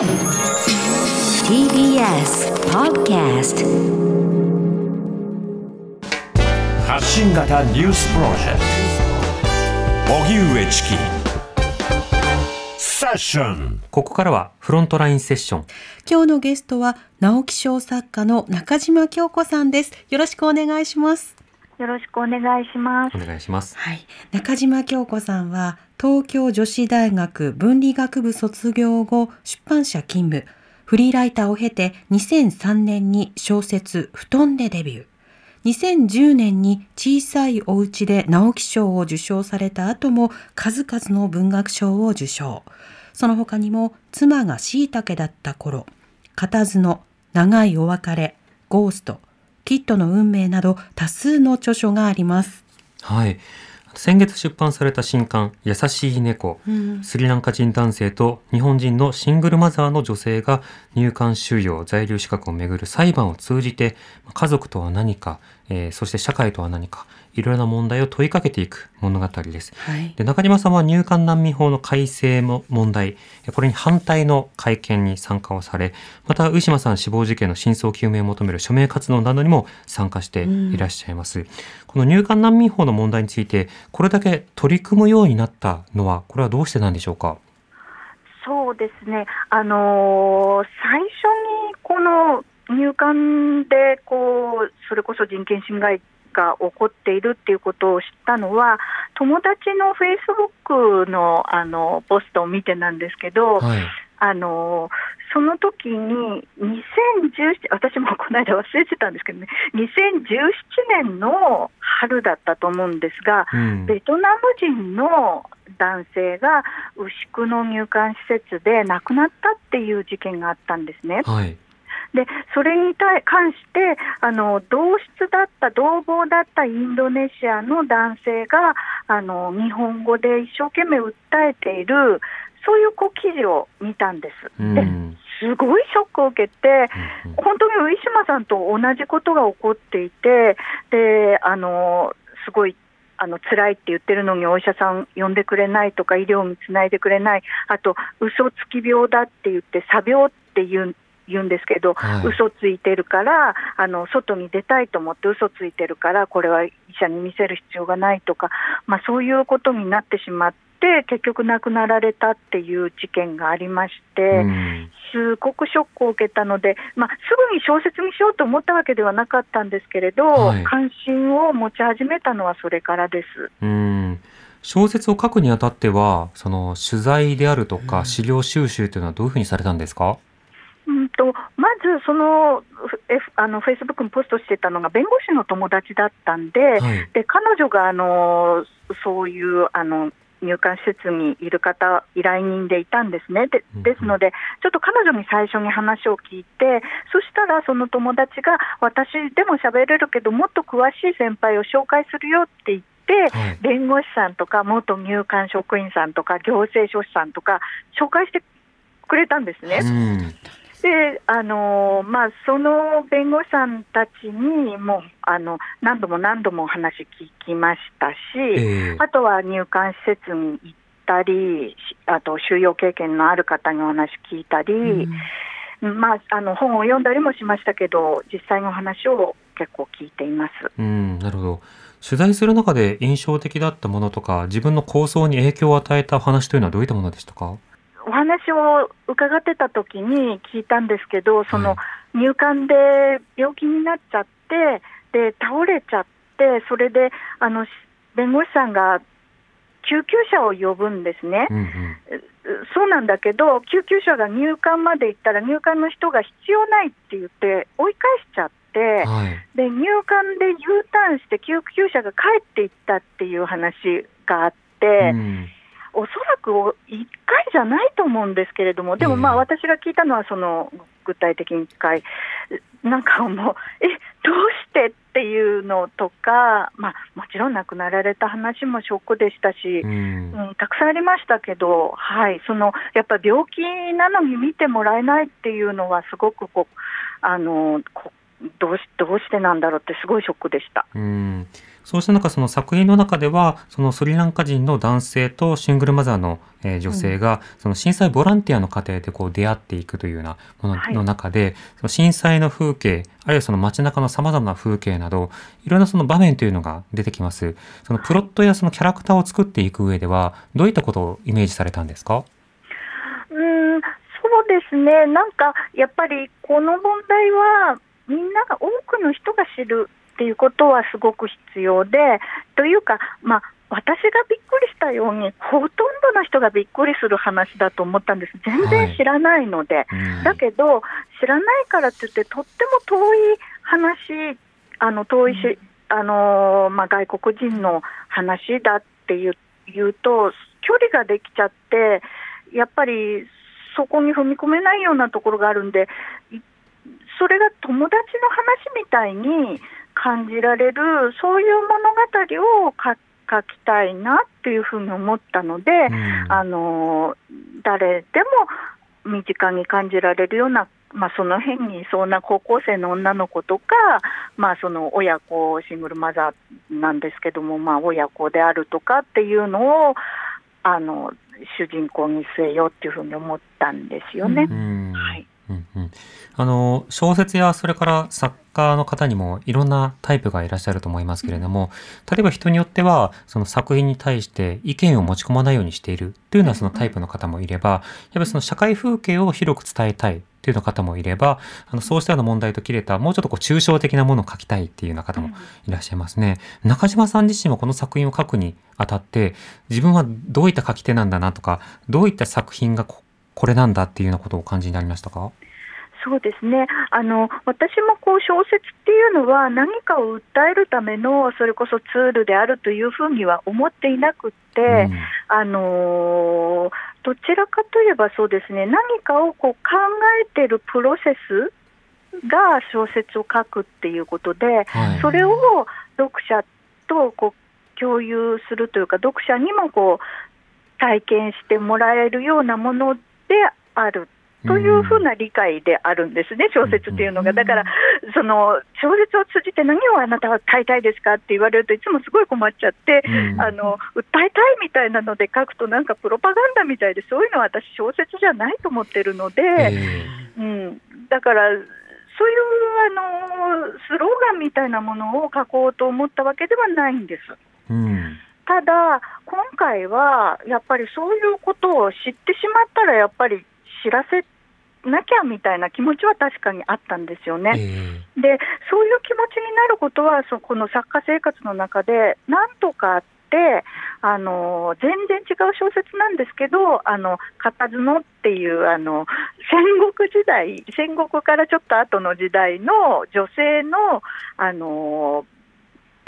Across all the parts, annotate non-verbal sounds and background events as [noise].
TBS Podcast 発信型ニュースプロジェクト荻上チキセッションここからはフロントラインセッション。今日のゲストは直木賞作家の中島京子さんです。よろしくお願いします。よろしくお願いしますお。願いします。はい、中島京子さんは東京女子大学文理学部卒業後出版社勤務フリーライターを経て2003年に小説「布団」でデビュー2010年に小さいお家で直木賞を受賞された後も数々の文学賞を受賞その他にも妻が椎茸だった頃片角長いお別れゴーストキッドの運命など多数の著書がありますはい。先月出版された新刊、優しい猫。うんスリランカ人男性と日本人のシングルマザーの女性が入管収容、在留資格をめぐる裁判を通じて、家族とは何か、えーそして社会とは何か、いろいろな問題を問いかけていく物語です。はいで中島さんは入管難民法の改正も問題、これに反対の会見に参加をされ、また、ウィシュマさん死亡事件の真相究明を求める署名活動などにも参加していらっしゃいます。この入管難民法の問題について、これだけ取り組むようになったのは、これはどうしてなんでしょうか？そうですね、あのー最初にこの入管でこう、それこそ人権侵害が起こっているっていうことを知ったのは、友達のフェイスブックのあのポストを見てなんですけど、はい。あのその時に2017私もこの間忘れてたんですけどね2017年の春だったと思うんですが、うん。ベトナム人の男性が牛久の入管施設で亡くなったっていう事件があったんですね。はい。でそれに対関してあの同室だった同房だったインドネシアの男性があの日本語で一生懸命訴えているそういうこう記事を見たんです。うん。ですごいショックを受けて、うん本当にウィシュマさんと同じことが起こっていて、であのすごいあの辛いって言ってるのにお医者さん呼んでくれないとか、医療につないでくれない、あと嘘つき病だって言って、詐病って言う言うんですけど、はい。嘘ついてるからあの、外に出たいと思って嘘ついてるから、これは医者に見せる必要がないとか、まあ、そういうことになってしまって、結局亡くなられたっていう事件がありまして。うん。すごくショックを受けたので、まあ、すぐに小説にしようと思ったわけではなかったんですけれど、はい。関心を持ち始めたのはそれからです。うん。小説を書くにあたっては、その取材であるとか資料収集というのはどういうふうにされたんですか？うんとまずその、F、あのフェイスブックにポストしてたのが弁護士の友達だったんで、はい。で彼女があのそういうあの入管施設にいる方、依頼人でいたんですね、でですので、ちょっと彼女に最初に話を聞いて、そしたらその友達が、私でも喋れるけど、もっと詳しい先輩を紹介するよって言って、はい弁護士さんとか、元入管職員さんとか、行政書士さんとか、紹介してくれたんですね。うん。であのまあ、その弁護士さんたちにもうあの何度も何度もお話聞きましたし、ええあとは入管施設に行ったり、しあと収容経験のある方にお話聞いたり、まあ、あの本を読んだりもしましたけど、実際の話を結構聞いています。うん、なるほど。取材する中で印象的だったものとか、自分の構想に影響を与えた話というのはどういったものでしたか？お話を伺ってた時に聞いたんですけど、そのは入管で病気になっちゃって、で倒れちゃって、それであのし弁護士さんが救急車を呼ぶんですね。うんうん。そうなんだけど、救急車が入管まで行ったら、入管の人が必要ないって言って、追い返しちゃって、はい。で入管で U ターンして救急車が帰っていったっていう話があって、うんおそらく1回じゃないと思うんですけれども、でもまあええ。私が聞いたのは、その具体的に1回、なんかもう、えどうしてっていうのとか、まあ、もちろん亡くなられた話もショックでしたし、うん。うん、たくさんありましたけど、はい、そのやっぱ病気なのに見てもらえないっていうのは、すごくこうあのこどうしどうしてなんだろうって、すごいショックでした。うんそうした中、その作品の中では、そのスリランカ人の男性とシングルマザーの、えー女性が、その震災ボランティアの過程でこう出会っていくというようなものはい。の中で、その震災の風景、あるいはその街中の様々な風景など、いろんなその場面というのが出てきます。そのプロットやそのキャラクターを作っていく上では、どういったことをイメージされたんですか？うん、そうですね、なんかやっぱりこの問題は、みんなが多くの人が知るっていうことはすごく必要で、というか、まあ、私がびっくりしたように、ほとんどの人がびっくりする話だと思ったんです、全然知らないので。うん。だけど、知らないからって言って、とっても遠い話、あの遠いし、あのーまあ、外国人の話だっていう言うと、距離ができちゃって、やっぱりそこに踏み込めないようなところがあるんで、いそれが友達の話みたいに感じられる、そういう物語を書書きたいなっていうふうに思ったので、うんあの誰でも身近に感じられるような、まあ、その辺にいそうな高校生の女の子とか、まあ、その親子、シングルマザーなんですけども、まあ、親子であるとかっていうのをあの主人公に据えようっていうふうに思ったんですよね。うんあの小説やそれから作家の方にもいろんなタイプがいらっしゃると思いますけれども、例えば人によってはその作品に対して意見を持ち込まないようにしているというようなそのタイプの方もいれば、やっぱりその社会風景を広く伝えたいというような方もいれば、あのそうしたような問題と切れたもうちょっとこう抽象的なものを書きたいっていうような方もいらっしゃいますね。中島さん自身はこの作品を書くにあたって自分はどういった書き手なんだなとか、どういった作品がここれなんだっていうようなことをお感じになりましたか？そうですね。あの私もこう小説っていうのは何かを訴えるためのそれこそツールであるというふうには思っていなくって、うん。あのーどちらかといえばそうですね。何かをこう考えているプロセスが小説を書くっていうことで、はい。それを読者とこう共有するというか読者にもこう体験してもらえるようなものであるというふうな理解であるんですね、小説っていうのが。だから、その小説を通じて何をあなたは書いたいですかって言われるといつもすごい困っちゃって、うん。あの訴えたいみたいなので書くとなんかプロパガンダみたいでそういうのは私小説じゃないと思ってるので、えうん、だからそういうあのスローガンみたいなものを書こうと思ったわけではないんです。えうん。ただ、今回はやっぱりそういうことを知ってしまったら、やっぱり知らせなきゃみたいな気持ちは確かにあったんですよね。えで、そういう気持ちになることは、そこの作家生活の中で、なんとかあって、あの全然違う小説なんですけど、あの片角っていうあの戦国時代、戦国からちょっと後の時代の女性のあの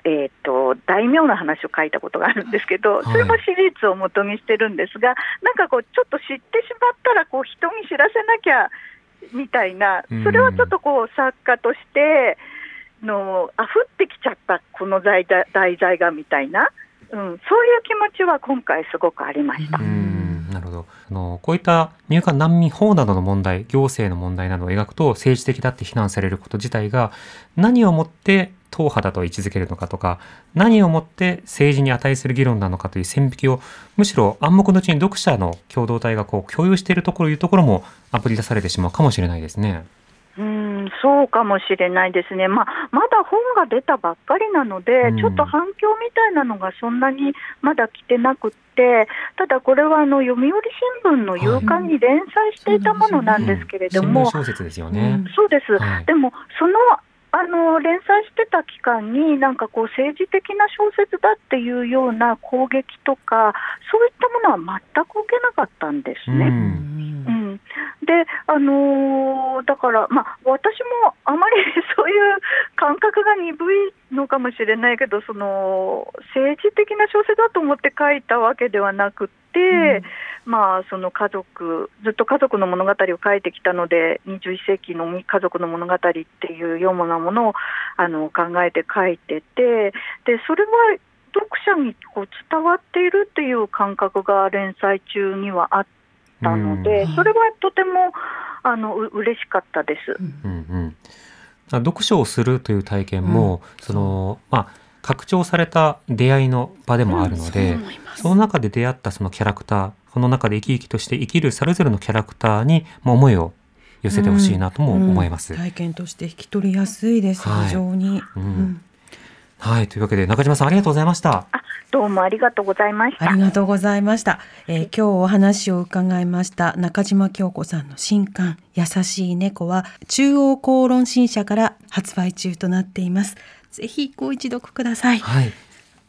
えー、と大名の話を書いたことがあるんですけど、はい。それも史実を元にしてるんですが、なんかこう、ちょっと知ってしまったらこう、人に知らせなきゃみたいなうん、それはちょっとこう作家としての、あふってきちゃった、この題材題材がみたいな、うん、そういう気持ちは今回、すごくありました。うん。なるほど。あのこういった入管難民法などの問題行政の問題などを描くと政治的だって非難されること自体が何をもって党派だと位置づけるのかとか何をもって政治に値する議論なのかという線引きをむしろ暗黙のうちに読者の共同体がこう共有しているところいうところもあぶり出されてしまうかもしれないですね。うん、そうかもしれないですね、まあ、まだ本が出たばっかりなので、うんちょっと反響みたいなのがそんなにまだ来てなくって、ただこれはあの読売新聞の夕刊に連載していたものなんですけれども、新聞小説ですよね。そうです、はいでもそのあの連載してた期間に、なんかこう、政治的な小説だっていうような攻撃とか、そういったものは全く受けなかったんですね。うん、で、あのーだから、まあ、私もあまり [laughs] そういう感覚が鈍いのかもしれないけど、その政治的な小説だと思って書いたわけではなくて、まあ、その家族、ずっと家族の物語を書いてきたので、21世紀の家族の物語っていうようなものをあの考えて書いてて、でそれは読者にこう伝わっているっていう感覚が連載中にはあったので、うん。それはとてもあのう嬉しかったです。うんうん、読書をするという体験も、そのまあ拡張された出会いの場でもあるので、その中で出会ったそのキャラクターこの中で生き生きとして生きるそれぞれのキャラクターにも思いを寄せてほしいなとも思います。うん。体験として引き取りやすいです、はい。非常に、うん。うんはいというわけで中島さんありがとうございました。あどうもありがとうございました。あり。がとうございました、えー今日お話を伺いました中島京子さんの新刊優しい猫は中央公論新社から発売中となっています。ぜひご一読ください。はい。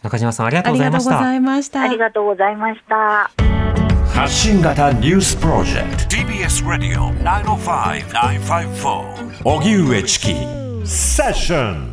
中島さんありがとあうございました。りがとうございました。ありがとうございました。発信型ニュースプロジェクト。TBS Radio 905-954荻上チキ。セッション